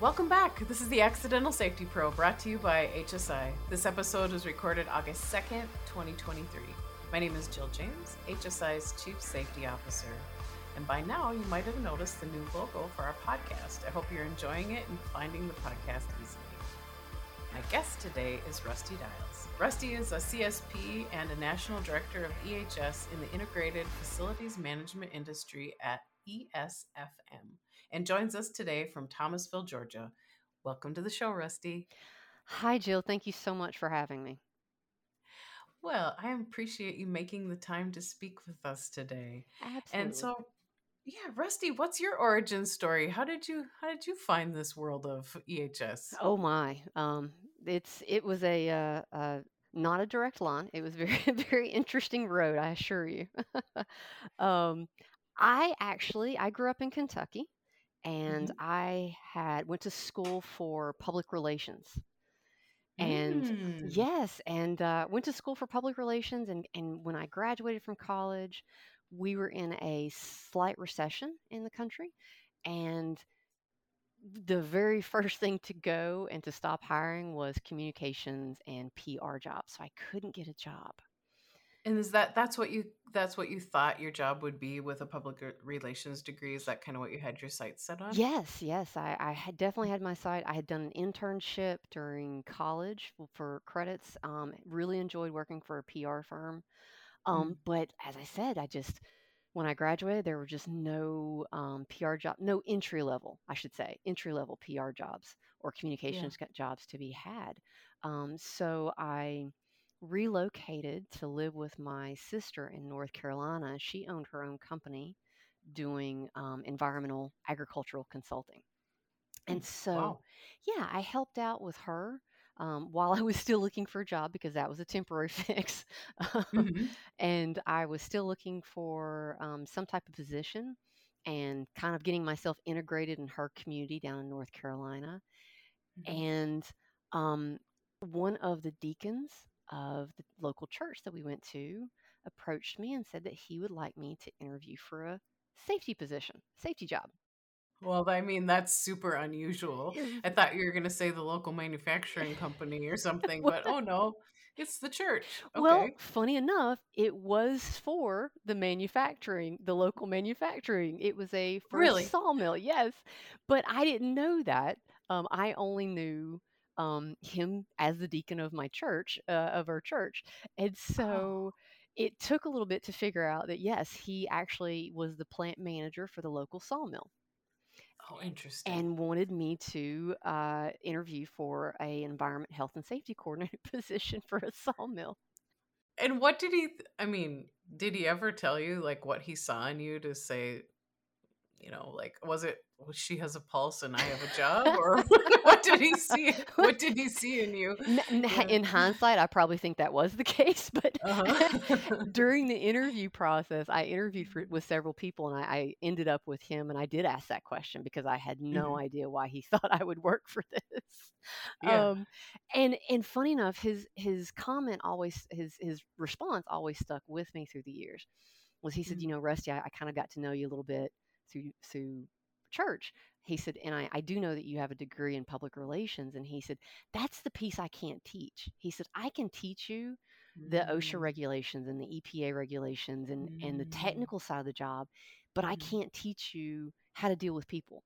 Welcome back. This is the Accidental Safety Pro brought to you by HSI. This episode was recorded August 2nd, 2023. My name is Jill James, HSI's Chief Safety Officer. And by now, you might have noticed the new logo for our podcast. I hope you're enjoying it and finding the podcast easily. My guest today is Rusti Dyals. Rusti is a CSP and a National Director of EHS in the Integrated Facilities Management Industry at ESFM and joins us today from Thomasville, Georgia. Welcome to the show, Rusti. Hi, Jill. Thank you so much for having me. Well, I appreciate you making the time to speak with us today. Absolutely. And so, yeah, Rusti, what's your origin story? How did you how did you find this world of EHS? Oh my, um, it's it was a uh, uh, not a direct line. It was very very interesting road, I assure you. um, I actually I grew up in Kentucky, and Mhm. I had went to school for public relations. And Mm. yes, and uh, went to school for public relations. And, and when I graduated from college, we were in a slight recession in the country. And the very first thing to go and to stop hiring was communications and PR jobs. So I couldn't get a job. And is that that's what you that's what you thought your job would be with a public re- relations degree? Is that kind of what you had your sights set on? Yes, yes, I, I had definitely had my side. I had done an internship during college for credits. Um, really enjoyed working for a PR firm. Um, Mm. but as I said, I just when I graduated, there were just no um, PR job, no entry level, I should say, entry level PR jobs or communications co- jobs to be had. Um, so I relocated to live with my sister in North Carolina. She owned her own company doing um, environmental agricultural consulting. And so, Wow. yeah, I helped out with her um, while I was still looking for a job because that was a temporary fix. hmm and I was still looking for um, some type of position and kind of getting myself integrated in her community down in North Carolina. hmm And um, one of the deacons of the local church that we went to approached me and said that he would like me to interview for a safety position, safety job. Well, I mean, that's super unusual. I thought you were going to say the local manufacturing company or something, but oh no, it's the church. Well, funny enough, it was for the manufacturing, the local manufacturing. It was a for a Really? sawmill, yes. But I didn't know that. Um, I only knew um, him as the deacon of my church, uh, of our church, and Oh, so it took a little bit to figure out that yes, he actually was the plant manager for the local sawmill oh, interesting. and wanted me to uh, interview for a environment health and safety coordinator position for a sawmill. And what did he, I mean, did he ever tell you like what he saw in you to say, you know, like, was it, well, she has a pulse and I have a job? Or what did he see? What did he see in you? N- n- Yeah. In hindsight, I probably think that was the case, but Uh-huh. during the interview process, I interviewed for, with several people, and I, I ended up with him, and I did ask that question because I had no Mhm. idea why he thought I would work for this. Yeah. Um, and and funny enough, his his comment always his his response always stuck with me through the years. Was he said, Mhm. you know, Rusti, I, I kind of got to know you a little bit through through church. He said, and I, I do know that you have a degree in public relations. And he said, that's the piece I can't teach. He said, I can teach you the OSHA Mm, regulations and the EPA regulations and, and the mm, technical side of the job, but I mhm, can't teach you how to deal with people.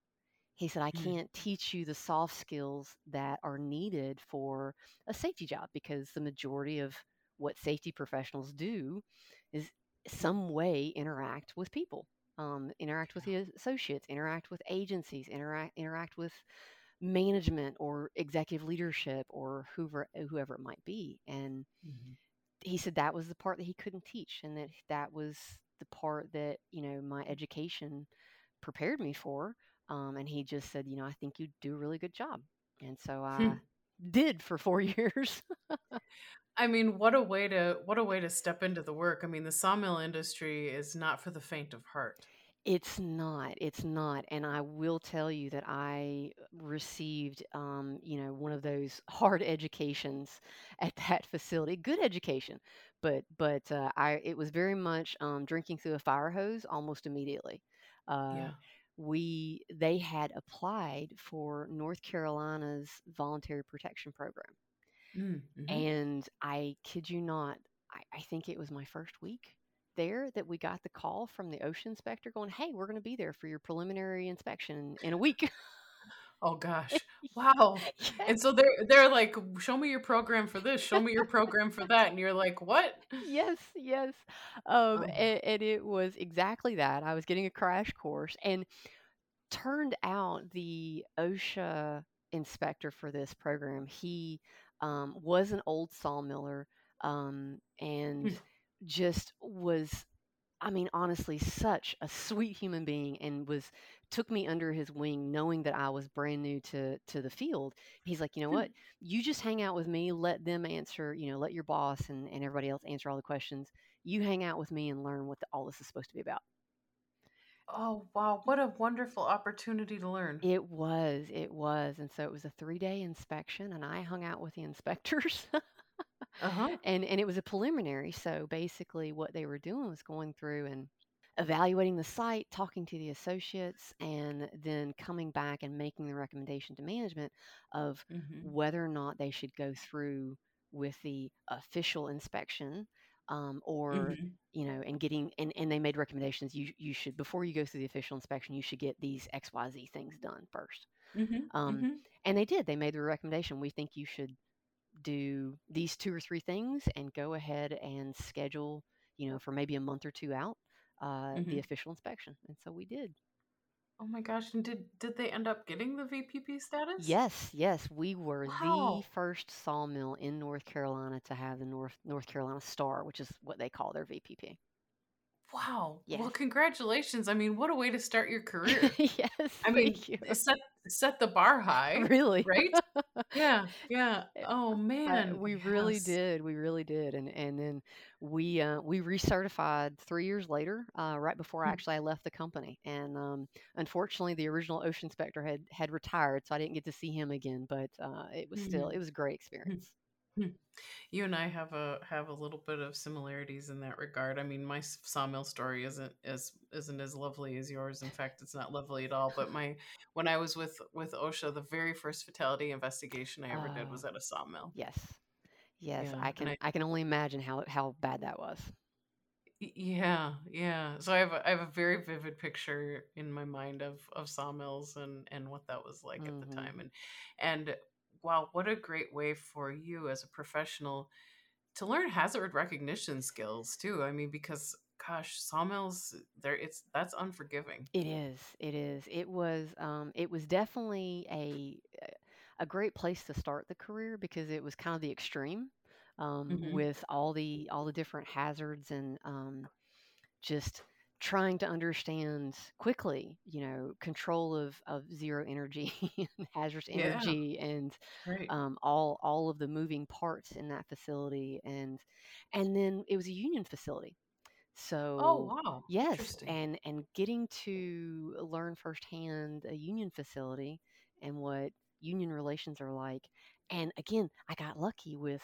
He said, I mm. can't teach you the soft skills that are needed for a safety job because the majority of what safety professionals do is some way interact with people, um, interact with the associates, interact with agencies, interact interact with management or executive leadership or whoever whoever it might be. And Mhm. he said that was the part that he couldn't teach and that that was the part that you know my education prepared me for um, and he just said you know i think you do a really good job and so Hmm. i did for four years I mean, what a way to what a way to step into the work. I mean, the sawmill industry is not for the faint of heart. It's not. It's not. And I will tell you that I received, um, you know, one of those hard educations at that facility. Good education, but but uh, I it was very much um, drinking through a fire hose almost immediately. Uh, Yeah. We they had applied for North Carolina's voluntary protection program. Mm, mhm. And I kid you not, I, I think it was my first week there that we got the call from the OSHA inspector going, Hey, we're going to be there for your preliminary inspection in a week. Oh gosh. Wow. Yes. And so they're they're like, show me your program for this, show me your program for that. And you're like, what? yes, yes. Um, Oh. and, and it was exactly that. I was getting a crash course, and turned out the OSHA inspector for this program, he um, was an old sawmiller um, and Hmm. just was. I mean, honestly, such a sweet human being, and was took me under his wing, knowing that I was brand new to to the field. He's like, you know Hmm. what? You just hang out with me. Let them answer. You know, let your boss and, and everybody else answer all the questions. You hang out with me and learn what the, all this is supposed to be about. Oh wow, what a wonderful opportunity to learn. It was, it was, and so it was a three day inspection, and I hung out with the inspectors. Uh-huh. and and it was a preliminary so basically what they were doing was going through and evaluating the site talking to the associates and then coming back and making the recommendation to management of Mhm. whether or not they should go through with the official inspection um, or Mhm. you know and getting and, and they made recommendations you you should before you go through the official inspection you should get these xyz things done first Mhm. um, Mhm. and they did they made the recommendation we think you should do these two or three things and go ahead and schedule you know for maybe a month or two out uh, the Mhm. official inspection and so we did Oh my gosh, and did did they end up getting the VPP status? yes yes we were Wow. the first sawmill in north carolina to have the north north carolina star which is what they call their vpp Wow. Yes. Well, congratulations. I mean, what a way to start your career. yes I mean, thank you set set the bar high, really right? Yeah. Yeah. Uh, Oh Uh, man. we really did. We really did. And and then we uh, we recertified three years later, uh, right before Hmm. actually I left the company. And um, unfortunately, the original OSHA inspector had had retired, so I didn't get to see him again. But uh, it was still Mhm. it was a great experience. You and I have a have a little bit of similarities in that regard. I mean, my sawmill story isn't as isn't as lovely as yours. In fact, it's not lovely at all. But my when I was with with OSHA, the very first fatality investigation I ever did Oh. was at a sawmill. Yes, yes, Yeah, I can I- I can only imagine how how bad that was. Yeah, yeah. So I have a, I have a very vivid picture in my mind of of sawmills and and what that was like at the Mhm. time. And and wow, what a great way for you as a professional to learn hazard recognition skills too. I mean, because gosh, sawmills there it's that's unforgiving. It is. It is. It was. Um, it was definitely a a great place to start the career because it was kind of the extreme um, Mhm. with all the all the different hazards and um, just trying to understand quickly, you know, control of of zero energy and hazardous Yeah. energy and Right. um, all all of the moving parts in that facility and and then it was a union facility. So oh wow. Yes, and and getting to learn firsthand a union facility and what union relations are like. And again, I got lucky with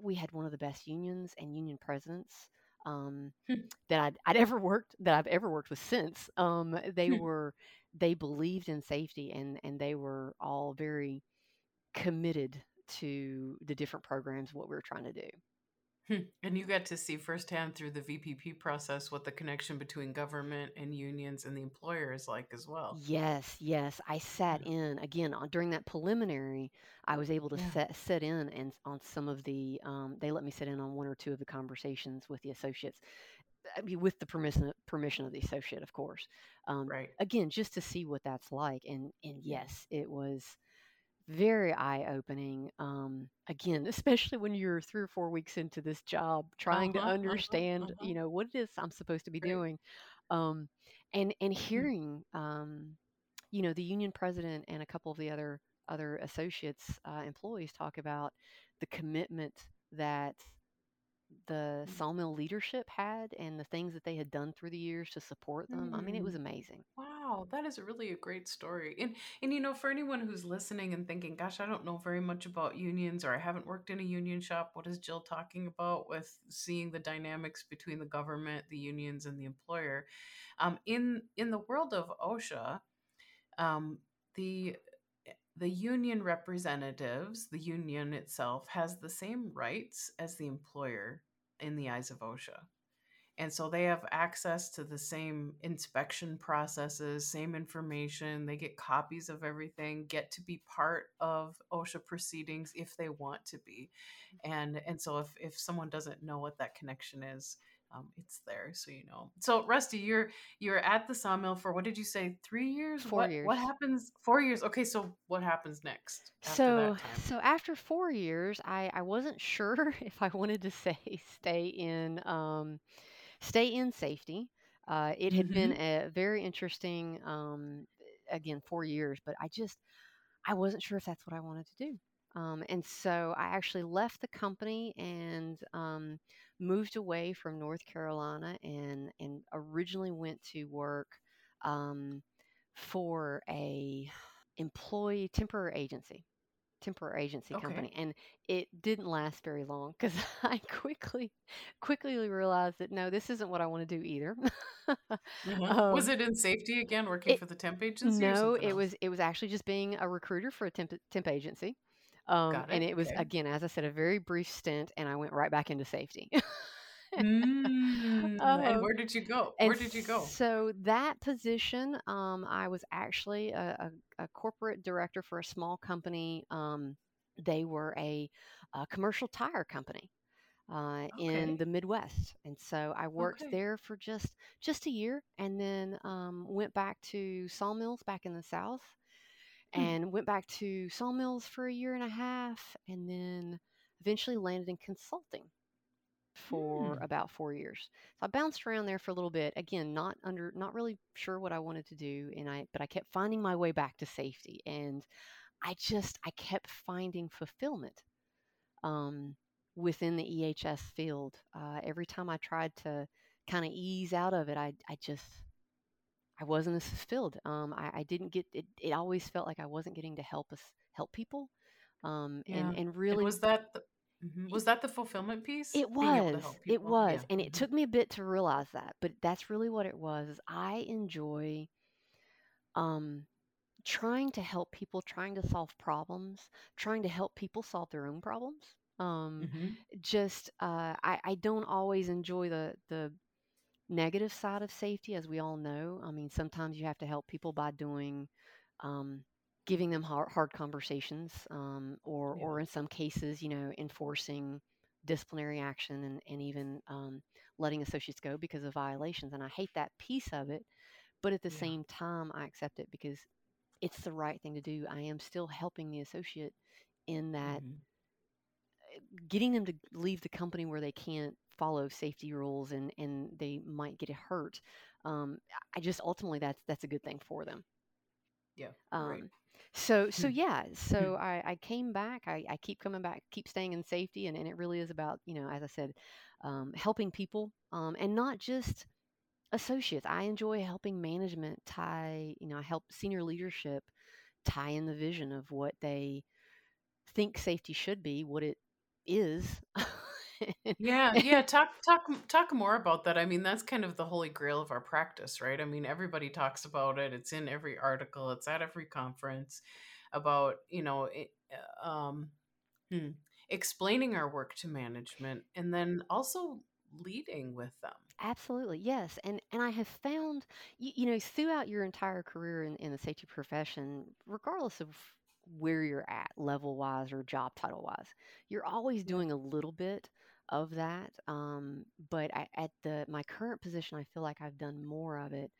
we had one of the best unions and union presidents um, Hmm. that I'd, I'd ever worked that I've ever worked with since. Um, they Hmm. were they believed in safety and and they were all very committed to the different programs what we were trying to do. Hmm. And you got to see firsthand through the VPP process what the connection between government and unions and the employer is like as well. Yes, yes. I sat in again on, during that preliminary. I was able to Yeah. set sit in and on some of the. Um, they let me sit in on one or two of the conversations with the associates, I mean, with the permission permission of the associate, of course. Um, Right. again, just to see what that's like, and and yes, it was very eye opening. Um, again, especially when you're three or four weeks into this job, trying to Uh-huh, uh-huh, understand, uh-huh. you know, what it is I'm supposed to be Right. doing, um, and and Hmm. hearing, um, you know, the union president and a couple of the other other associates, uh, employees talk about the commitment that the Mm. sawmill leadership had and the things that they had done through the years to support them. I mean, it was Mm. amazing. Wow, that is really a great story. And and you know, for anyone who's listening and thinking, "Gosh, I don't know very much about unions or I haven't worked in a union shop, what is Jill talking about with seeing the dynamics between the government, the unions and the employer?" Um, in in the world of OSHA, um, the the union representatives, the union itself, has the same rights as the employer in the eyes of OSHA. And so they have access to the same inspection processes, same information. They get copies of everything, get to be part of OSHA proceedings if they want to be. And and so if if someone doesn't know what that connection is, um, it's there so you know so rusti you're you're at the sawmill for what did you say three years Four what, years. what happens four years okay so what happens next after so so after four years i i wasn't sure if i wanted to say stay in um stay in safety uh it had been a very interesting um again four years but i just i wasn't sure if that's what i wanted to do um, and so I actually left the company and um, moved away from North Carolina and and originally went to work um, for a employee temporary agency temporary agency Okay. company and it didn't last very long because i quickly quickly realized that no this isn't what i want to do either. Was um, it in safety again working it, for the temp agency no it else? was it was actually just being a recruiter for a temp, temp agency um, got and it it was okay. again as i said a very brief stint and i went right back into safety mm, and um, where did you go? Where did you go? so that position um, i was actually a, a, a corporate director for a small company um, they were a, a commercial tire company uh, in the Midwest, and so I worked okay. there for just just a year, and then um, went back to sawmills back in the South, Hmm. and went back to sawmills for a year and a half, and then eventually landed in consulting for Hmm. about four years. So I bounced around there for a little bit. Again, not under, not really sure what I wanted to do, and I, but I kept finding my way back to safety, and I just, I kept finding fulfillment um, within the EHS field. Uh, every time I tried to kind of ease out of it, I, I just, I wasn't as fulfilled. Um, I, I didn't get it. It always felt like I wasn't getting to help us, help people, um, and yeah and and really was that the, mhm, was that the fulfillment piece It being able to was. It was. yeah And it hmm took me a bit to realize that, but that's really what it was. is I enjoy um trying to help people, trying to solve problems, trying to help people solve their own problems. Um hmm just uh I, I don't always enjoy the the negative side of safety as we all know. I mean, sometimes you have to help people by doing um giving them hard, hard conversations um or yeah or in some cases, you know, enforcing disciplinary action and, and even um, letting associates go because of violations. And I hate that piece of it. But at the yeah same time, I accept it because it's the right thing to do. I am still helping the associate in that hmm getting them to leave the company where they can't follow safety rules and, and they might get hurt. Um, I just ultimately that's that's a good thing for them. Yeah right Um, so so Hmm. yeah, Hmm. so I, I came back. I, I keep coming back, keep staying in safety, and, and it really is about you know, as I said, um, helping people, um, and not just associates. I enjoy helping management tie, you know, I help senior leadership tie in the vision of what they think safety should be, what it is. Yeah, yeah. Talk, talk, talk more about that. I mean, that's kind of the holy grail of our practice, right? I mean, everybody talks about it. It's in every article. It's at every conference about you know, it, uh, um, hmm, explaining our work to management, and then also leading with them. Absolutely, yes, and and I have found, you, you know, throughout your entire career in, in the safety profession, regardless of where you're at, level wise or job title wise, you're always doing a little bit of that. Um, but I, at the my current position, I feel like I've done more of it.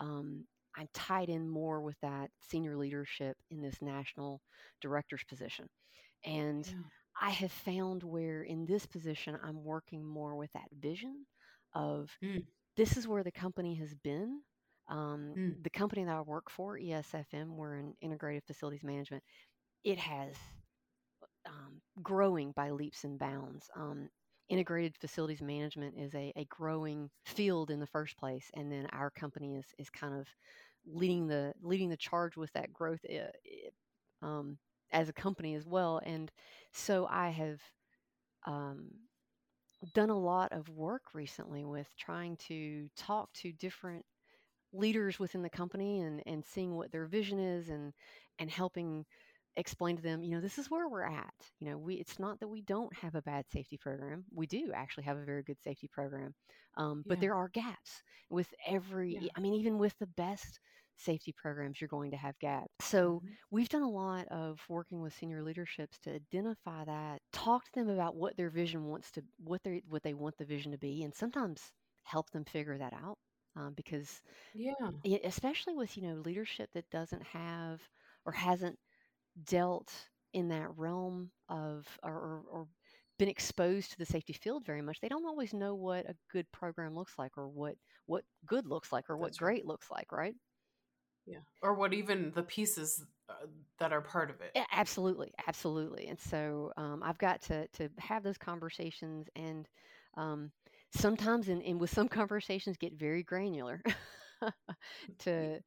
Um, I'm tied in more with that senior leadership in this national director's position, and yeah, I have found where in this position I'm working more with that vision of mm, this is where the company has been. Um, mm, the company that I work for, ESFM, we're in integrated facilities management. It has um, growing by leaps and bounds. Um, integrated facilities management is a, a growing field in the first place, and then our company is is kind of leading the leading the charge with that growth uh, um, as a company as well. And so I have um, done a lot of work recently with trying to talk to different leaders within the company and and seeing what their vision is and and helping explain to them, you know, this is where we're at. You know, we it's not that we don't have a bad safety program. We do actually have a very good safety program, um, but Yeah. there are gaps with every. Yeah. I mean, even with the best safety programs, you're going to have gaps. So Mhm. we've done a lot of working with senior leaderships to identify that, talk to them about what their vision wants to, what they what they want the vision to be, and sometimes help them figure that out. Um, because Yeah. especially with you know leadership that doesn't have or hasn't dealt in that realm of or, or, or been exposed to the safety field very much they don't always know what a good program looks like or what what good looks like or what That's right. great looks like right Yeah. Or what even the pieces uh, that are part of it. Yeah, absolutely, absolutely. And so um, I've got to to have those conversations, and um, sometimes, in, and with some conversations, get very granular to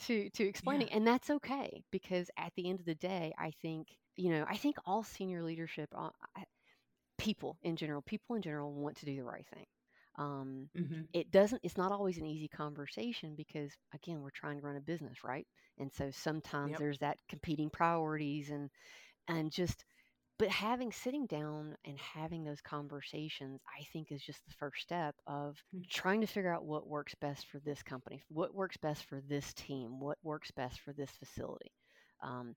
to to explaining, and that's okay because at the end of the day, I think you know, I think all senior leadership, uh, people in general, people in general want to do the right thing. Um, hmm it doesn't it's not always an easy conversation because again we're trying to run a business right and so sometimes Yep. there's that competing priorities and and just but having sitting down and having those conversations i think is just the first step of Mm. trying to figure out what works best for this company what works best for this team what works best for this facility um,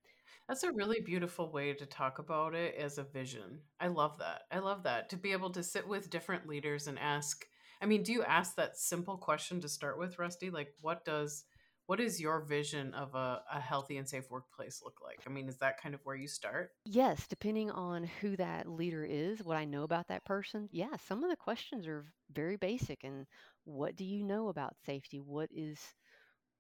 That's a really beautiful way to talk about it as a vision. I love that. I love that to be able to sit with different leaders and ask. I mean, do you ask that simple question to start with, Rusti? Like, what does what is your vision of a, a healthy and safe workplace look like? I mean, is that kind of where you start? yes depending on who that leader is what i know about that person yeah some of the questions are very basic and what do you know about safety what is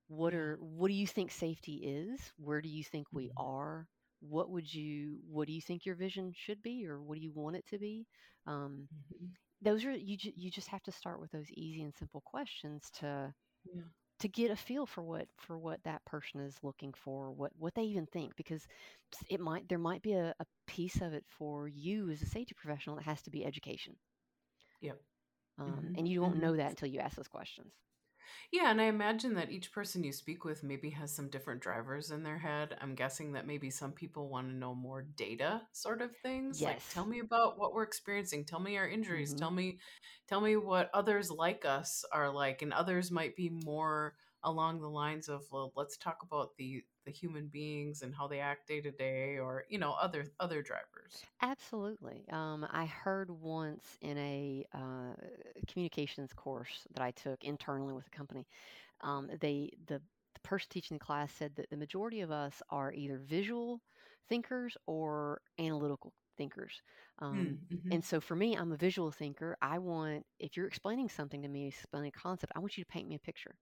what are what do you think safety is where do you think we Mhm. are what would you what do you think your vision should be or what do you want it to be um, Mhm. those are you you just have to start with those easy and simple questions to Yeah. To get a feel for what for what that person is looking for what what they even think because it might there might be a, a piece of it for you as a safety professional that has to be education Yep. um, Mhm. and you won't Mhm. know that until you ask those questions Yeah, and I imagine that each person you speak with maybe has some different drivers in their head. I'm guessing that maybe some people want to know more data sort of things. Like tell me about what we're experiencing, tell me our injuries, hmm tell me tell me what others like us are like and others might be more along the lines of well, let's talk about the the human beings and how they act day to day or, you know, other other drivers. Absolutely. Um, I heard once in a uh, communications course that I took internally with the company, um, they the, the person teaching the class said that the majority of us are either visual thinkers or analytical thinkers. Um, Mm, mhm. and so for me, I'm a visual thinker. I want if you're explaining something to me, explaining a concept, I want you to paint me a picture.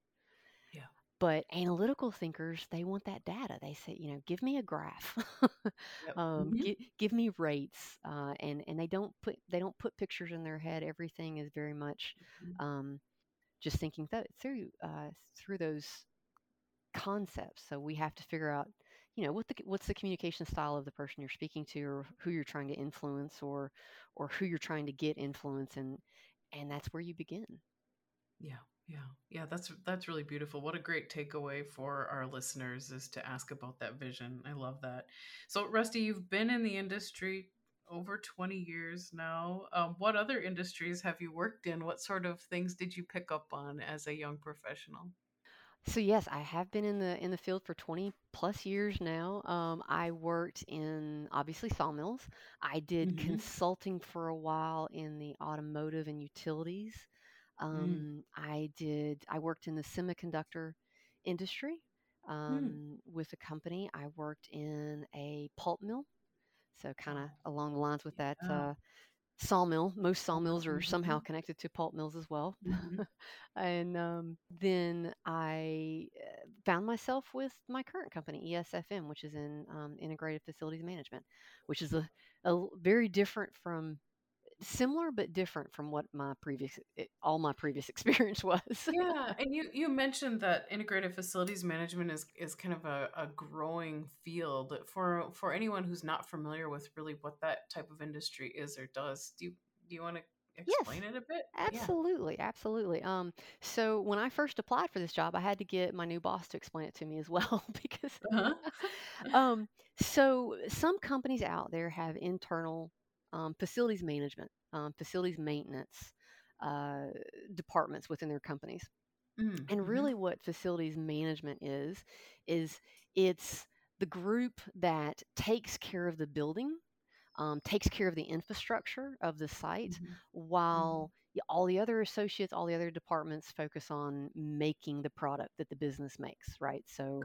Yeah. But analytical thinkers, they want that data. They say, you know, give me a graph, Yep. um, Mhm. give, give me rates, uh, and and they don't put they don't put pictures in their head. Everything is very much Mhm. um, just thinking th- through uh, through those concepts. So we have to figure out, you know, what the what's the communication style of the person you're speaking to, or who you're trying to influence, or or who you're trying to get influence, and and that's where you begin. Yeah, yeah, yeah. That's that's really beautiful. What a great takeaway for our listeners is to ask about that vision. I love that. So, Rusti, you've been in the industry over 20 years now. Um, what other industries have you worked in? What sort of things did you pick up on as a young professional? So yes, I have been in the in the field for 20 plus years now. Um, I worked in obviously sawmills. I did Mm-hmm. consulting for a while in the automotive and utilities. Mm, Um, I did. I worked in the semiconductor industry mm. um, with a company. I worked in a pulp mill, so kind of Oh, along the lines with that yeah. uh, sawmill. Most sawmills are somehow Mhm, connected to pulp mills as well. mhm. and um, then I uh, found myself with my current company, ESFM, which is in um, Integrated Facilities Management, which is a very different from similar but different from what my previous eh, all my previous experience was. Yeah, and you you mentioned that integrated facilities management is is kind of a, a growing field for for anyone who's not familiar with really what that type of industry is or does. Do you do you want to explain yes, it a bit? Absolutely, yeah. absolutely. Um, so when I first applied for this job, I had to get my new boss to explain it to me as well because, uh-huh. um, so some companies out there have internal um, facilities management, um, facilities maintenance uh, departments within their companies. Mm-hmm. And really, what facilities management is, is it's the group that takes care of the building, um, takes care of the infrastructure of the site, mm-hmm. while mm-hmm. All the other associates, all the other departments focus on making the product that the business makes, right? So,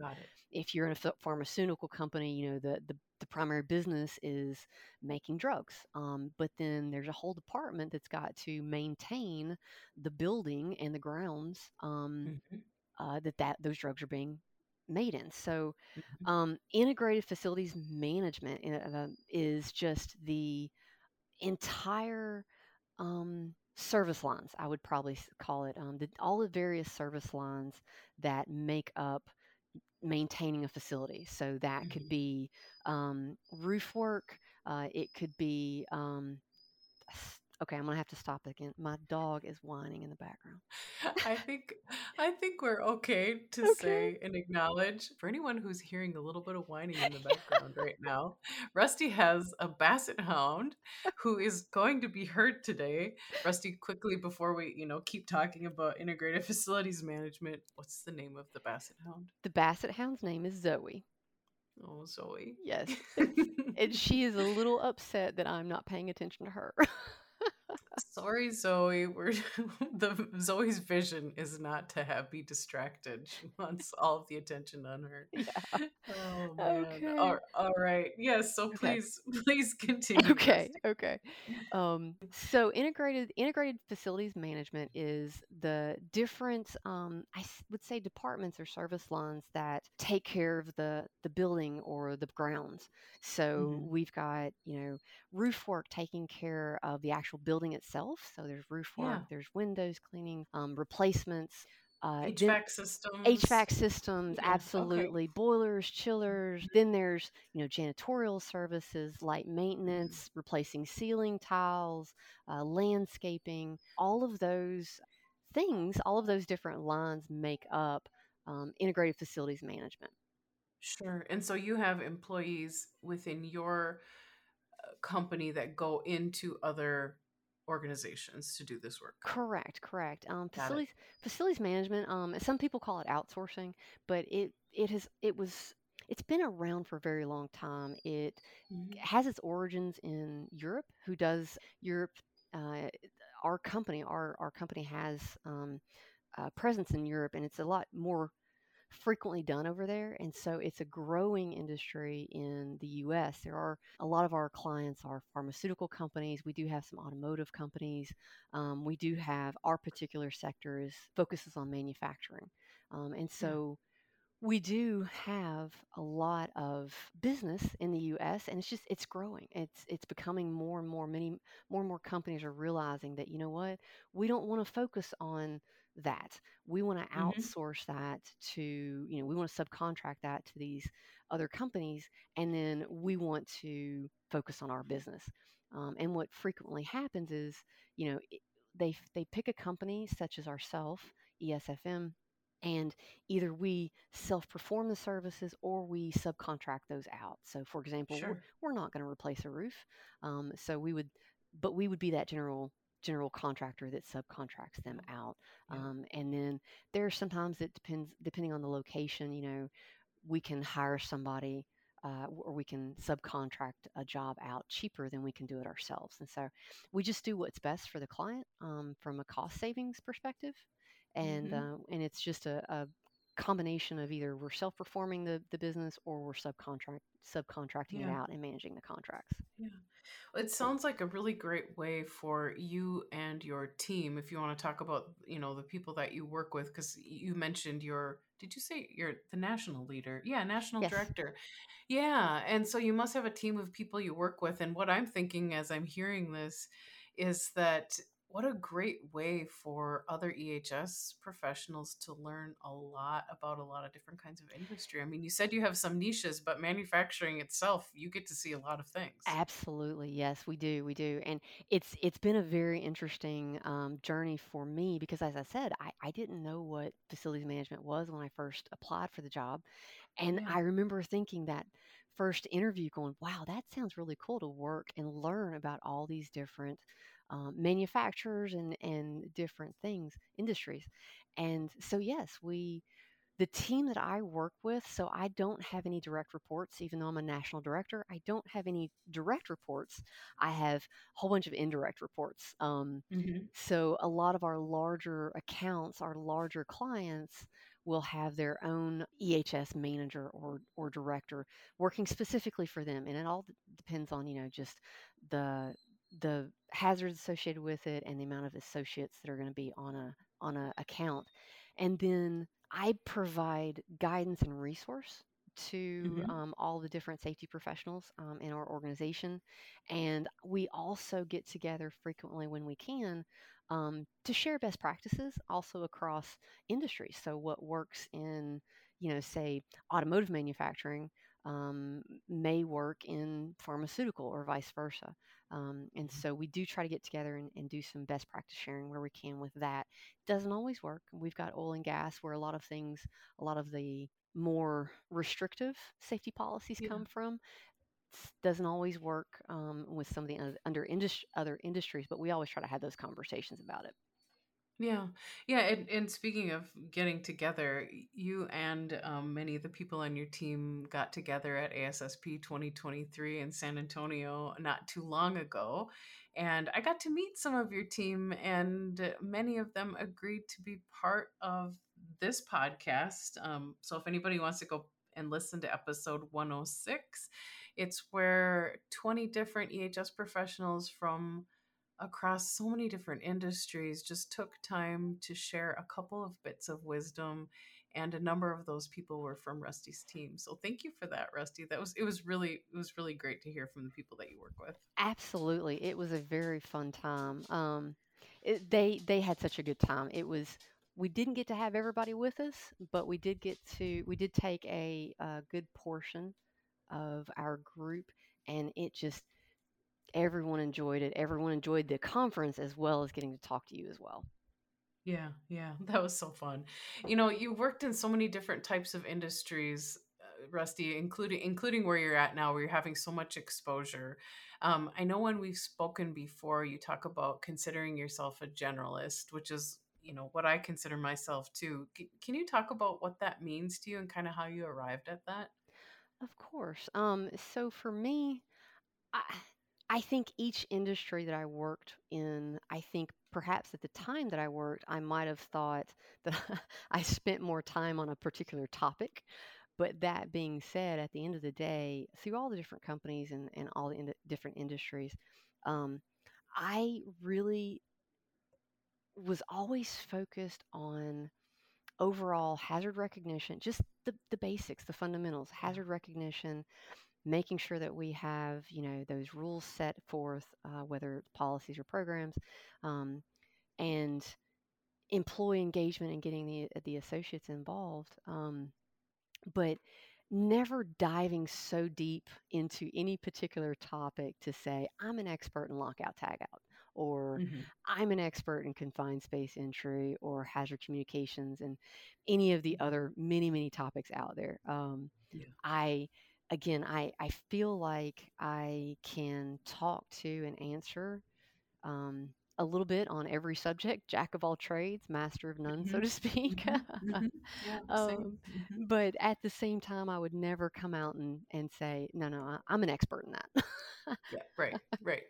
if you're in a pharmaceutical company, you know the the, the primary business is making drugs, um, but then there's a whole department that's got to maintain the building and the grounds um, mm-hmm. uh, that that those drugs are being made in. So, mm-hmm. um, integrated facilities management uh, is just the entire um, service lines. I would probably call it um, the, all the various service lines that make up maintaining a facility. So that mm-hmm. could be um, roof work. Uh, it could be um, Okay, I'm gonna have to stop again. My dog is whining in the background. I think I think we're okay to okay. say and acknowledge for anyone who's hearing a little bit of whining in the background right now. Rusti has a basset hound who is going to be heard today. Rusti, quickly before we, you know, keep talking about integrated facilities management, what's the name of the basset hound? The basset hound's name is Zoe. Oh, Zoe. Yes. and she is a little upset that I'm not paying attention to her. Sorry, Zoe. We're the Zoe's vision is not to have be distracted. She wants all of the attention on her. Yeah. Oh man. Okay. All, all right. Yes. So please, okay. please continue. Okay. Okay. Um, so integrated integrated facilities management is the different, um, I would say, departments or service lines that take care of the the building or the grounds. So mm-hmm. we've got you know roof work taking care of the actual building itself. So there's roof work, yeah. there's windows cleaning, um, replacements. Uh, HVAC systems. HVAC systems, yeah, absolutely. Okay. Boilers, chillers. Then there's you know janitorial services, light mm-hmm. maintenance, replacing ceiling tiles, uh, landscaping. All of those things, all of those different lines make up um, integrated facilities management. Sure. And so you have employees within your company that go into other organizations to do this work. Correct, correct. Um, facilities facilities management. Um, some people call it outsourcing, but it it has it was it's been around for a very long time. It mm-hmm. has its origins in Europe. Who does Europe? Uh, our company, our our company has um, a presence in Europe, and it's a lot more frequently done over there. And so it's a growing industry in the US. There are a lot of our clients are pharmaceutical companies. We do have some automotive companies. Um, we do have our particular sector is focuses on manufacturing. Um, and so we do have a lot of business in the US and it's just it's growing. It's it's becoming more and more many more and more companies are realizing that you know what? We don't want to focus on that. We want to mm-hmm. outsource that to, you know, we want to subcontract that to these other companies, and then we want to focus on our business. Um, and what frequently happens is, you know, they they pick a company such as ourselves, ESFM, and either we self-perform the services or we subcontract those out. So, for example, sure. we're, we're, not going to replace a roof, um, so we would, but we would be that general general contractor that subcontracts them out. Yeah. Um, and then there's sometimes it depends depending on the location. You know, we can hire somebody. Uh, or we can subcontract a job out cheaper than we can do it ourselves. And so we just do what's best for the client um, from a cost savings perspective. And, mm-hmm. uh, and it's just a, a combination of either we're self-performing the, the business or we're subcontract subcontracting yeah. it out and managing the contracts. Yeah. It sounds like a really great way for you and your team if you want to talk about, you know, the people that you work with cuz you mentioned your did you say you're the national leader? Yeah, national yes. director. Yeah, and so you must have a team of people you work with and what I'm thinking as I'm hearing this is that what a great way for other EHS professionals to learn a lot about a lot of different kinds of industry. I mean, you said you have some niches, but manufacturing itself, you get to see a lot of things. Absolutely, yes, we do, we do, and it's it's been a very interesting um, journey for me because, as I said, I, I didn't know what facilities management was when I first applied for the job, and Yeah. I remember thinking that first interview, going, "Wow, that sounds really cool to work and learn about all these different um, manufacturers and and different things, industries." And so, yes, we the team that I work with, so I don't have any direct reports, even though I'm a national director. I don't have any direct reports. I have a whole bunch of indirect reports. Um, hmm so a lot of our larger accounts, our larger clients, will have their own EHS manager or or director working specifically for them, and it all depends on you know just the the hazards associated with it and the amount of associates that are going to be on a on a account, and then I provide guidance and resource to hmm um, all the different safety professionals um, in our organization. And we also get together frequently when we can um, to share best practices also across industries. So, what works in, you know, say automotive manufacturing um, may work in pharmaceutical or vice versa. Um, and so we do try to get together and, and do some best practice sharing where we can with that. Doesn't always work. We've got oil and gas where a lot of things, a lot of the more restrictive safety policies Yeah. come from. Doesn't always work um, with some of the under other industries, but we always try to have those conversations about it. Yeah. Yeah. And, and speaking of getting together, you and um, many of the people on your team got together at ASSP 2023 in San Antonio not too long ago. And I got to meet some of your team, and many of them agreed to be part of this podcast. Um, so if anybody wants to go and listen to episode 106, it's where 20 different EHS professionals from across so many different industries just took time to share a couple of bits of wisdom and a number of those people were from Rusti's team. So thank you for that, Rusti. That was it was really it was really great to hear from the people that you work with. Absolutely, it was a very fun time. Um, it, they they had such a good time. It was we didn't get to have everybody with us, but we did get to we did take a, a good portion of our group, and it just everyone enjoyed it. Everyone enjoyed the conference as well as getting to talk to you as well. Yeah, yeah, that was so fun. You know, you worked in so many different types of industries, uh, Rusti, including including where you're at now, where you're having so much exposure. Um, I know when we've spoken before, you talk about considering yourself a generalist, which is you know what I consider myself too. C- can you talk about what that means to you and kind of how you arrived at that? Of course. Um, so for me, I, I think each industry that I worked in, I think perhaps at the time that I worked, I might have thought that I spent more time on a particular topic. But that being said, at the end of the day, through all the different companies and, and all the ind- different industries, um, I really was always focused on overall hazard recognition, just the, the basics, the fundamentals, hazard recognition, making sure that we have, you know, those rules set forth, uh, whether it's policies or programs, um, and employee engagement and getting the the associates involved. Um, but never diving so deep into any particular topic to say I'm an expert in lockout tagout or hmm I'm an expert in confined space entry or hazard communications and any of the other many many topics out there. Um, Yeah. I again I I feel like I can talk to and answer um, a little bit on every subject, jack of all trades, master of none, so hmm to speak. hmm hmm Yeah. Um, hmm but at the same time, I would never come out and, and say, no, no, I, I'm an expert in that. Yeah. Right. Right.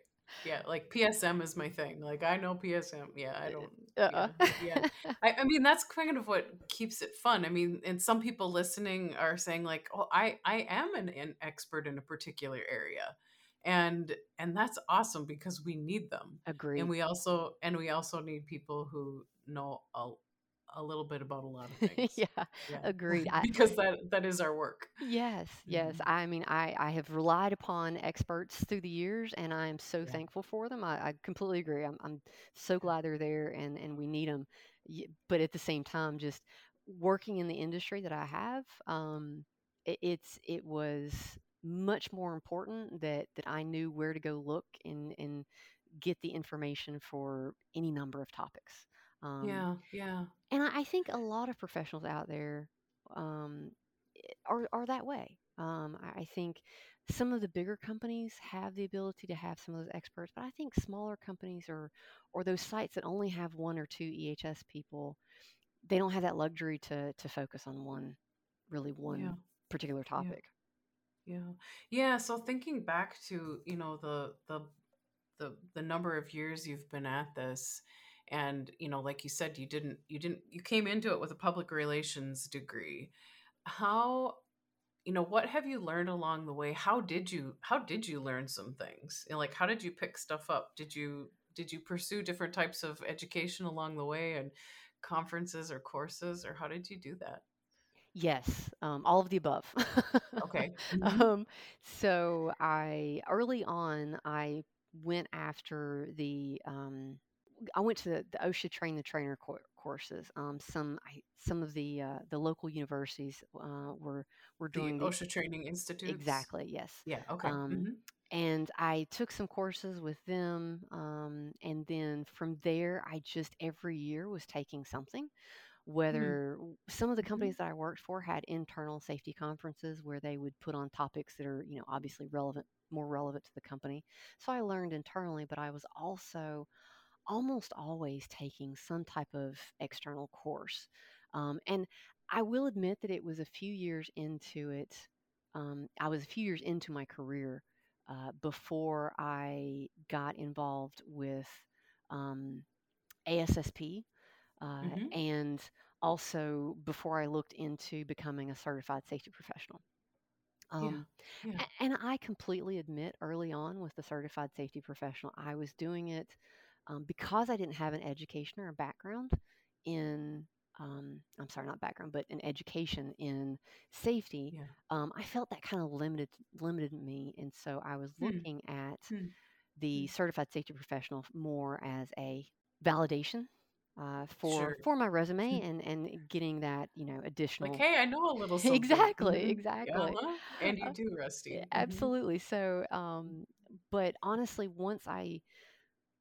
Yeah. Like PSM is my thing. Like I know PSM. Yeah. I eh, don't. uh-uh. Yeah. Yeah. I, I mean, that's kind of what keeps it fun. I mean, and some people listening are saying like, "Oh, I I am an, an expert in a particular area," and and that's awesome because we need them, agree and we also and we also need people who know a, a little bit about a lot of things. yeah, Yeah. agreed. I, because that that is our work. yes, yes. Mhm. I mean, I, I have relied upon experts through the years, and I am so Yeah. thankful for them. I, I completely agree. I'm, I'm so glad they're there, and, and we need them. But at the same time, just working in the industry that I have, um, it, it's it was much more important that that I knew where to go look and and get the information for any number of topics. Um, Yeah, yeah. and I, I think a lot of professionals out there um, are are that way. Um, I, I think some of the bigger companies have the ability to have some of those experts, but I think smaller companies or or those sites that only have one or two EHS people, they don't have that luxury to to focus on one really one Yeah. particular topic. Yeah. Yeah, so thinking back to, you know, the the the the number of years you've been at this and, you know, like you said you didn't you didn't you came into it with a public relations degree. How you know, what have you learned along the way? How did you how did you learn some things? And like how did you pick stuff up? Did you did you pursue different types of education along the way and conferences or courses or how did you do that? Yes, um, all of the above. Okay. Mhm. um, so I early on I went after the um, I went to the, the OSHA train the trainer cour courses. Um, some I, some of the uh, the local universities uh, were were doing the OSHA Training Institutes? exactly yes. Yeah, okay. Um, Mhm. and I took some courses with them, um, and then from there I just every year was taking something whether some of the Mhm. companies that I worked for had internal safety conferences where they would put on topics that are, you know, obviously relevant, more relevant to the company. So I learned internally, but I was also almost always taking some type of external course. Um, and I will admit that it was a few years into it. Um, I was a few years into my career uh, before I got involved with um, ASSP uh, Mhm. and also before I looked into becoming a certified safety professional. Um, Yeah. a- and I completely admit early on with the certified safety professional, I was doing it um, because I didn't have an education or a background in, um, I'm sorry, not background, but an education in safety. Yeah. Um, I felt that kind of limited limited me, and so I was Hmm. looking at Hmm. the certified safety professional more as a validation uh, for Sure. for my resume and and getting that you know additional Like, hey, I know a little something. exactly Mhm. exactly Uh-huh. And you Uh, do, Rusti. yeah, Mhm. absolutely so um but honestly once i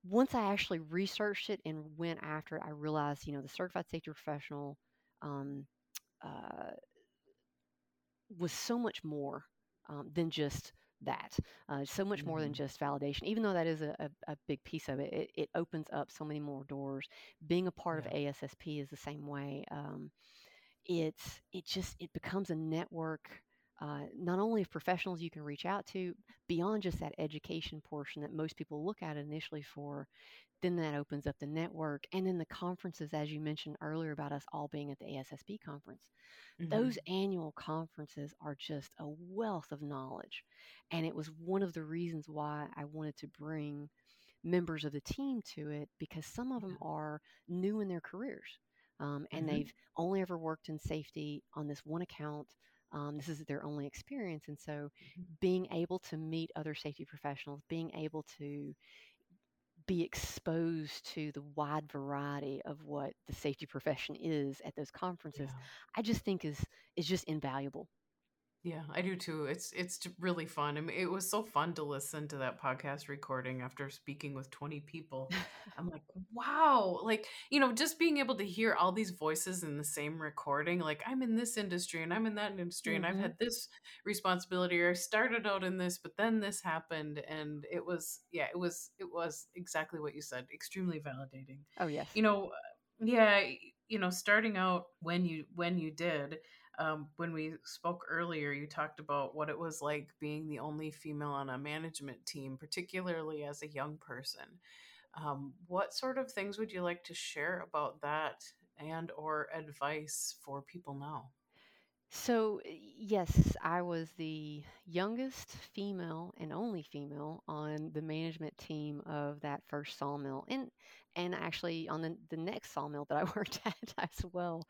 once i actually researched it and went after it i realized you know the certified safety professional um uh was so much more um, than just that. Uh, so much more than Mhm. just validation, even though that is a, a, a big piece of it. it. It opens up so many more doors. Being a part Yeah. of ASSP is the same way. Um, it's it just it becomes a network. Uh, not only of professionals you can reach out to beyond just that education portion that most people look at initially for then that opens up the network and then the conferences as you mentioned earlier about us all being at the ASSP conference those Mhm. annual conferences are just a wealth of knowledge. And it was one of the reasons why I wanted to bring members of the team to it because some of them are new in their careers um, and Mhm. they've only ever worked in safety on this one account. Um, this is their only experience. And so Mhm. being able to meet other safety professionals, being able to be exposed to the wide variety of what the safety profession is at those conferences Yeah. I just think is is just invaluable. Yeah, I do too. It's it's really fun. I mean, it was so fun to listen to that podcast recording after speaking with 20 people. I'm like, wow, like, you know, just being able to hear all these voices in the same recording, like I'm in this industry and I'm in that industry and I've Mhm. had this responsibility or I started out in this, but then this happened and it was yeah, it was it was exactly what you said, extremely validating. Oh yes. You know, yeah, you know, starting out when you when you did um, when we spoke earlier, you talked about what it was like being the only female on a management team, particularly as a young person. Um, what sort of things would you like to share about that and or advice for people now? So yes, I was the youngest female and only female on the management team of that first sawmill. And and actually on the the next sawmill that I worked at as well.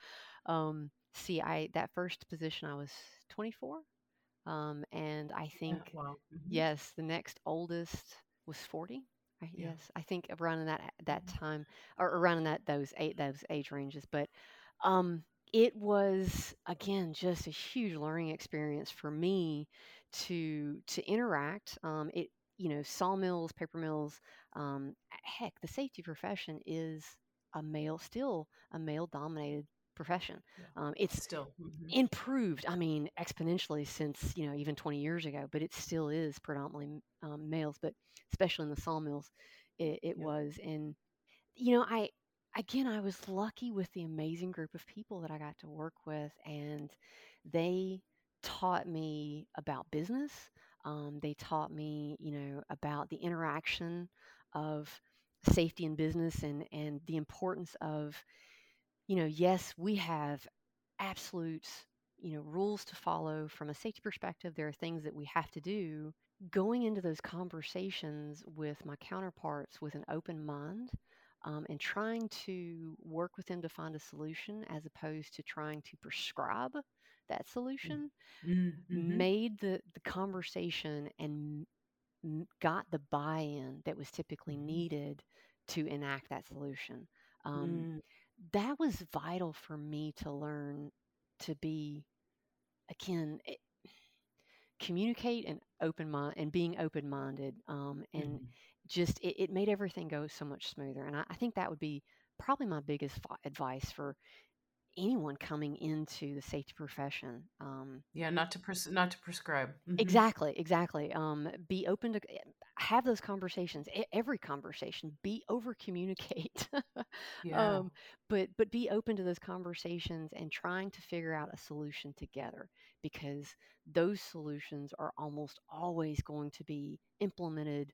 Um, see, I that first position I was 24, um, and I Yeah, think wow. hmm yes, the next oldest was 40. Right? Yeah. Yes, I think around in that that hmm time or around in that those eight those age ranges. But um, it was again just a huge learning experience for me to to interact. Um, it you know sawmills, paper mills, um, heck, the safety profession is a male still a male dominated profession. Yeah. Um, it's Still. hmm improved i mean exponentially since you know even 20 years ago but it still is predominantly um, males but especially in the sawmills it, it Yeah. was and you know i again i was lucky with the amazing group of people that i got to work with and they taught me about business um, they taught me you know about the interaction of safety in business and and the importance of you know yes we have absolute you know rules to follow from a safety perspective there are things that we have to do going into those conversations with my counterparts with an open mind um, and trying to work with them to find a solution as opposed to trying to prescribe that solution Mm-hmm. made the, the conversation and got the buy-in that was typically Mhm. needed to enact that solution um, Mm, that was vital for me to learn to be again it, communicate and open mind and being open minded um, and mhm. just it, it made everything go so much smoother and I, I think that would be probably my biggest fi- advice for anyone coming into the safety profession um, Yeah, not to pres- not to prescribe. hmm Exactly, exactly. Um, be open to eh, have those conversations. Every conversation, be over communicate. Yeah. um, but but be open to those conversations and trying to figure out a solution together because those solutions are almost always going to be implemented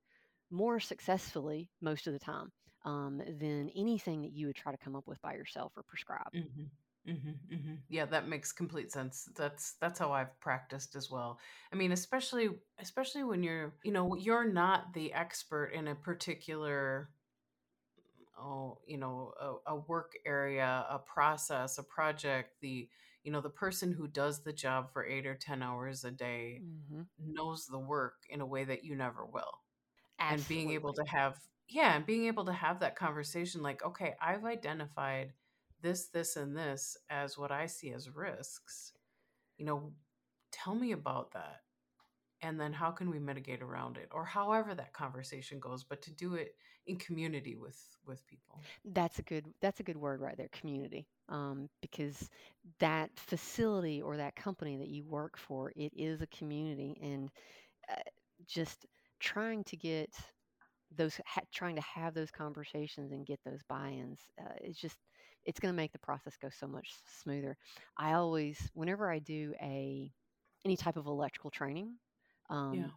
more successfully most of the time um, than anything that you would try to come up with by yourself or prescribe. hmm hmm hmm Yeah, that makes complete sense. That's that's how I've practiced as well. I mean, especially especially when you're, you know, you're not the expert in a particular oh, you know, a, a work area, a process, a project, the you know, the person who does the job for 8 or 10 hours a day hmm knows the work in a way that you never will. and being able to have yeah and being able to have that conversation like okay i've identified this this and this as what i see as risks you know tell me about that and then how can we mitigate around it or however that conversation goes but to do it in community with with people That's a good that's a good word right there, community. Um, because that facility or that company that you work for, it is a community, and uh, just trying to get those ha- trying to have those conversations and get those buy-ins uh, it's just it's going to make the process go so much smoother. I always whenever i do a any type of electrical training yeah. um,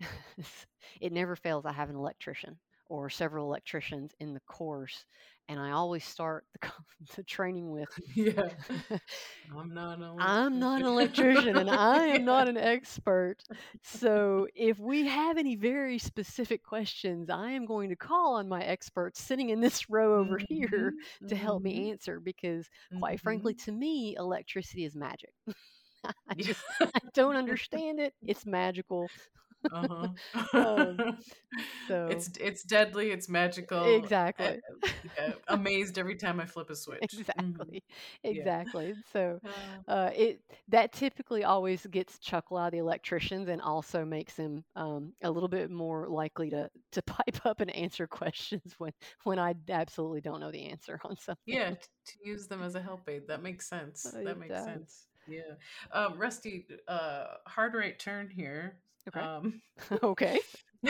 it never fails. I have an electrician or several electricians in the course, and I always start the, the training with yeah i'm not an I'm not an electrician and I am yeah not an expert. So if we have any very specific questions, I am going to call on my experts sitting in this row over here hmm to help me answer because, quite frankly, hmm to me, electricity is magic. I just I don't understand it. It's magical. Uh-huh. Um, so it's it's deadly, it's magical. uh, exactly. yeah, amazed every time I flip a switch. Exactly. Yeah. Exactly. So Uh, uh, it that typically always gets chuckle out of the electricians and also makes them um, a little bit more likely to to pipe up and answer questions when when I absolutely don't know the answer on something. yeah, to use them as a help aid. That makes sense. Uh, That makes does. sense. Yeah. Um, Rusti, uh, hard right turn here. Okay. Um, okay.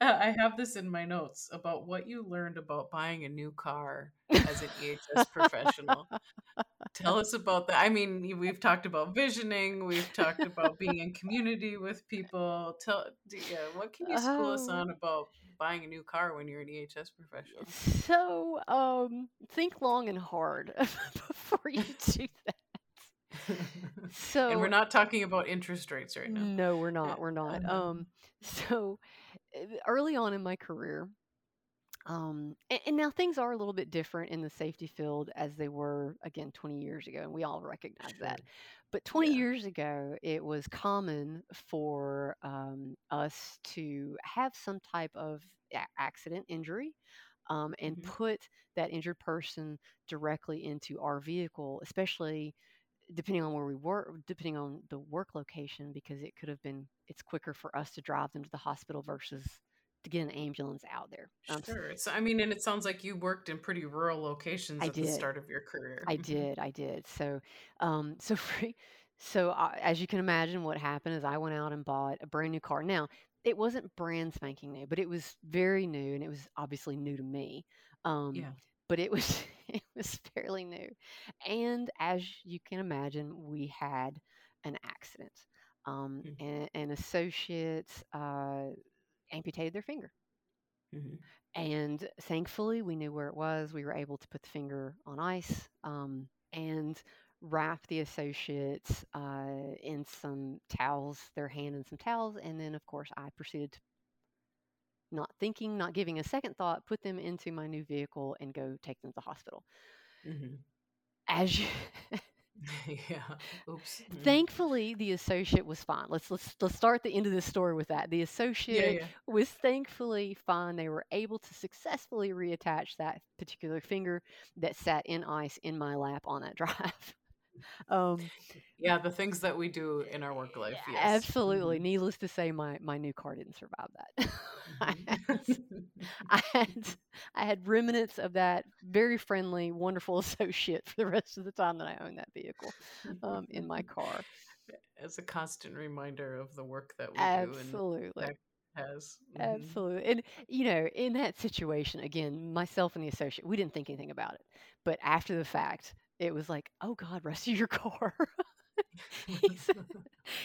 I have this in my notes about what you learned about buying a new car as an EHS professional. Tell us about that. I mean, we've talked about visioning, we've talked about being in community with people. Tell, yeah, what can you school us Oh. on about buying a new car when you're an EHS professional? So um, think long and hard before you do that. and So we're not talking about interest rates right now. no, we're Uh, not. We're not. uh-huh. Um, so uh, early on in my career, Um, and, and now things are a little bit different in the safety field as they were again 20 years ago, and we all recognize Sure. that. But 20 Yeah. years ago, it was common for um, us to have some type of accident, injury, um, and Mhm. put that injured person directly into our vehicle, especially depending on where we were, depending on the work location, because it could have been, it's quicker for us to drive them to the hospital versus to get an ambulance out there. Um, Sure. So I mean, and it sounds like you worked in pretty rural locations I at the start of your career. I Mhm. did, I did. So, um, so free, so uh, as you can imagine, what happened is I went out and bought a brand new car. Now, it wasn't brand spanking new, but it was very new, and it was obviously new to me. Um, Yeah. but it was it was fairly new, and as you can imagine, we had an accident. Um, Mhm. and an associate uh, amputated their finger. Mhm. And thankfully, we knew where it was. We were able to put the finger on ice um, and wrap the associates uh, in some towels, their hand in some towels. And then, of course, I proceeded to, not thinking, not giving a second thought, put them into my new vehicle and go take them to the hospital. Mhm. As you, yeah. Oops. Mhm. thankfully, the associate was fine. Let's let's let's start the end of this story with that. The Yeah. associate Yeah. was thankfully fine. They were able to successfully reattach that particular finger that sat in ice in my lap on that drive. Um, Yeah. The things that we do in our work life. Yes. absolutely. Mhm. Needless to say, my my new car didn't survive that. I had Mhm. I had I had remnants of that very friendly, wonderful associate for the rest of the time that I owned that vehicle um, in my car. As a constant reminder of the work that we do Absolutely. has. Mhm. Absolutely. And, you know, in that situation, again, myself and the associate, we didn't think anything about it. But after the fact, it was like, oh God, Rusti, your car. he's,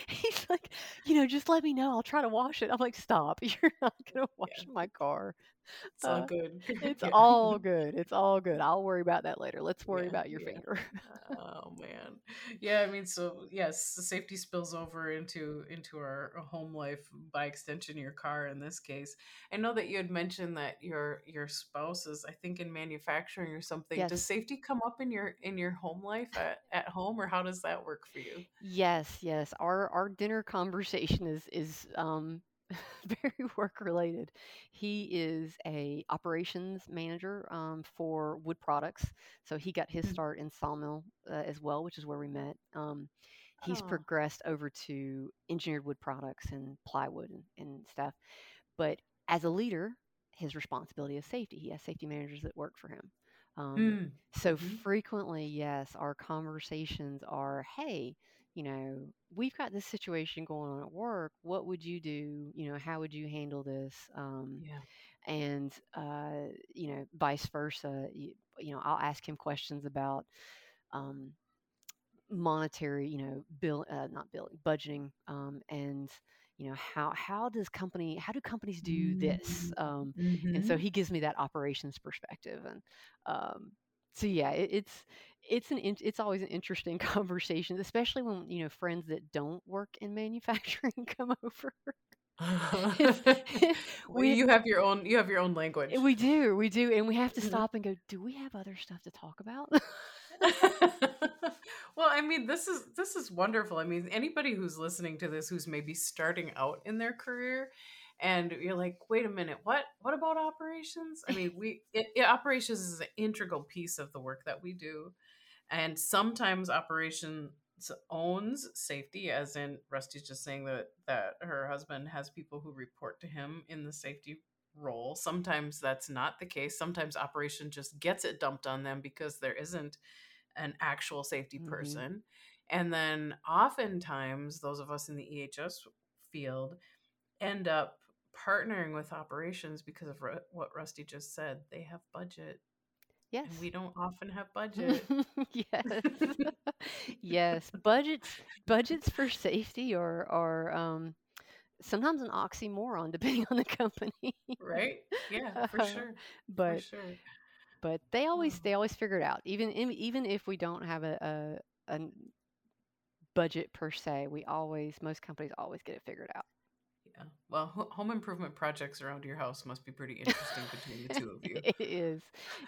he's like, you know, just let me know. I'll try to wash it. I'm like, stop. You're not going to wash Yeah. my car. It's all Uh, good. It's Yeah. all good. It's all good. I'll worry about that later. Let's worry Yeah, about your yeah. finger. oh man yeah i mean so yes the safety spills over into into our home life by extension your car in this case i know that you had mentioned that your your spouse is i think in manufacturing or something does safety come up in your in your home life at, at home or how does that work for you Yes, yes. Our our dinner conversation is is um very work related. He is a operations manager um, for wood products, so he got his Mm. start in sawmill uh, as well, which is where we met. Um, he's oh progressed over to engineered wood products and plywood and, and stuff. But as a leader, his responsibility is safety. He has safety managers that work for him. Um, Mm. so Mhm. frequently, yes, our conversations are, hey, you know, we've got this situation going on at work. What would you do? You know, how would you handle this? Um, yeah and, uh, you know, vice versa. You, you know, I'll ask him questions about um, monetary, you know, bill, uh, not billing, budgeting, um, and, you know, how, how does company, how do companies do this? Um, and so Mhm. he gives me that operations perspective and um so yeah it, it's it's an in- it's always an interesting conversation especially when you know friends that don't work in manufacturing come over It's- Well, we you have your own you have your own language we do we do and we have to Mhm. stop and go do we have other stuff to talk about well, I mean, this is this is wonderful. I mean, anybody who's listening to this who's maybe starting out in their career and you're like, "Wait a minute. What what about operations?" I mean, we it, it- operations is an integral piece of the work that we do. And sometimes operations owns safety as in Rusti's just saying that that her husband has people who report to him in the safety role. Sometimes that's not the case. Sometimes operation just gets it dumped on them because there isn't an actual safety Mhm. person. And then oftentimes, those of us in the EHS field end up partnering with operations because of what Rusti just said. They have budget, yes and we don't often have budget. yes yes budgets budgets for safety are are um sometimes an oxymoron depending on the company right? Yeah, for sure. For but sure. but they always Oh. they always figure it out even in, even if we don't have a, a, a budget per se we always most companies always get it figured out Yeah. Well, ho- home improvement projects around your house must be pretty interesting between the two of you. It is.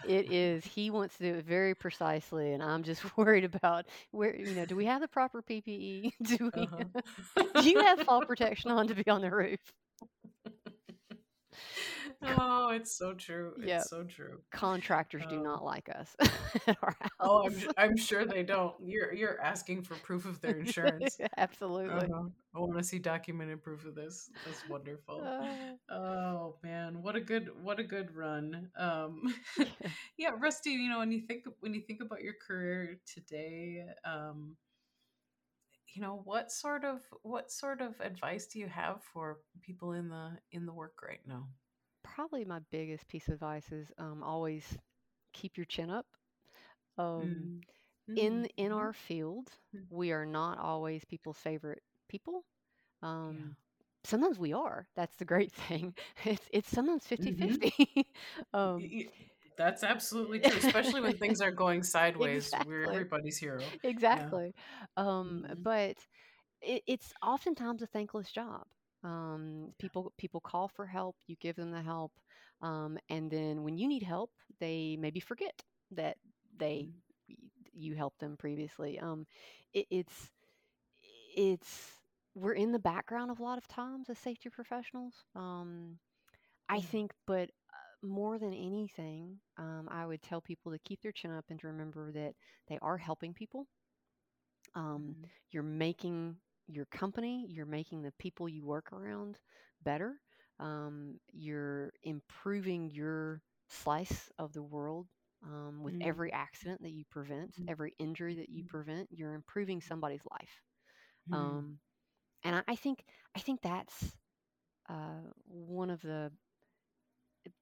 It is. He wants to do it very precisely, and I'm just worried about where, you know, do we have the proper PPE? Do we Uh-huh. do you have fall protection on to be on the roof? Oh, it's so true. Yep. It's so true. Contractors do Um, not like us at our Oh, I'm I'm sure they don't. You're you're asking for proof of their insurance. Absolutely. Uh-huh. I want to see documented proof of this. That's wonderful. Uh, Oh man, what a good what a good run. Um yeah. yeah, Rusti, you know, when you think when you think about your career today, um you know, what sort of what sort of advice do you have for people in the in the work right now? Probably my biggest piece of advice is um, always keep your chin up. Um, Mm. in in Mhm. our field, Mm. we are not always people's favorite people. Yeah. Um, sometimes we are. That's the great thing. It's it's sometimes 50 Mhm. 50. um, Y- y- That's absolutely true, especially when things are going sideways. We're everybody's hero. Yeah. Exactly. Um, Mhm. but it, it's oftentimes a thankless job. Um, people people call for help, you give them the help, um, and then when you need help, they maybe forget that they Mhm. you helped them previously. Um, it, it's it's we're in the background of a lot of times as safety professionals. Um, I think, but uh, more than anything, um, I would tell people to keep their chin up and to remember that they are helping people. Um, Mhm. you're making your company, you're making the people you work around better. Um, you're improving your slice of the world um, with Mhm. every accident that you prevent, Mhm. every injury that you Mhm. prevent. You're improving somebody's life. Mhm. Um, and I, I think I think that's uh, one of the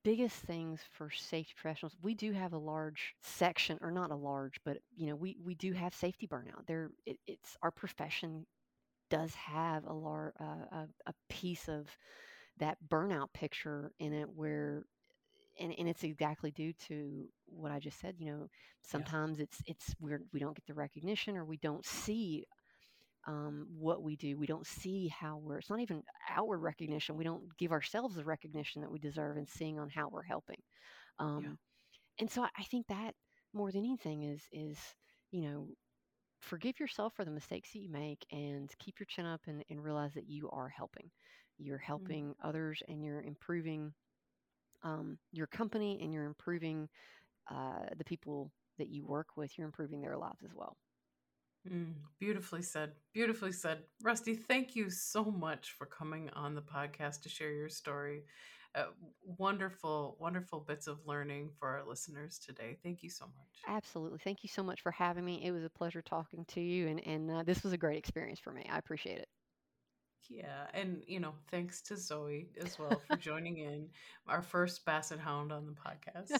biggest things for safety professionals. We do have a large section, or not a large, but you know, we we do have safety burnout. There, it, it's our profession does have a lar- uh, a, a piece of that burnout picture in it where and, and it's exactly due to what I just said. You know, Yeah. sometimes it's it's we're we don't get the recognition or we don't see um, what we do. We don't see how we're. It's not even outward recognition. We don't give ourselves the recognition that we deserve and seeing on how we're helping. Yeah. Um, and so I, I think that more than anything is is you know forgive yourself for the mistakes that you make and keep your chin up and, and realize that you are helping. You're Mm. helping others and you're improving um, your company and you're improving uh, the people that you work with. You're improving their lives as well. Mm, beautifully said. Beautifully said. Rusti, thank you so much for coming on the podcast to share your story. Uh, wonderful, wonderful bits of learning for our listeners today. Thank you so much. Absolutely. Thank you so much for having me. It was a pleasure talking to you, and, and uh, this was a great experience for me. I appreciate it. Yeah, and you know, thanks to Zoe as well for joining in, our first Basset Hound on the podcast.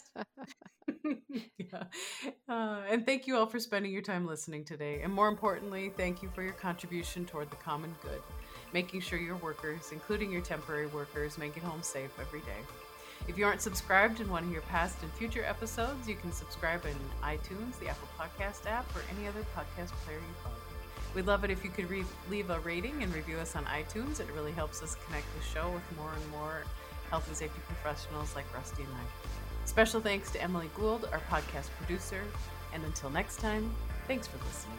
yeah. Uh, and thank you all for spending your time listening today. And more importantly, thank you for your contribution toward the common good, making sure your workers, including your temporary workers, make it home safe every day. If you aren't subscribed and want to hear past and future episodes, you can subscribe in iTunes, the Apple Podcast app, or any other podcast player you follow. We'd love it if you could re- leave a rating and review us on iTunes. It really helps us connect the show with more and more health and safety professionals like Rusti and I. Special thanks to Emily Gould, our podcast producer. And until next time, thanks for listening.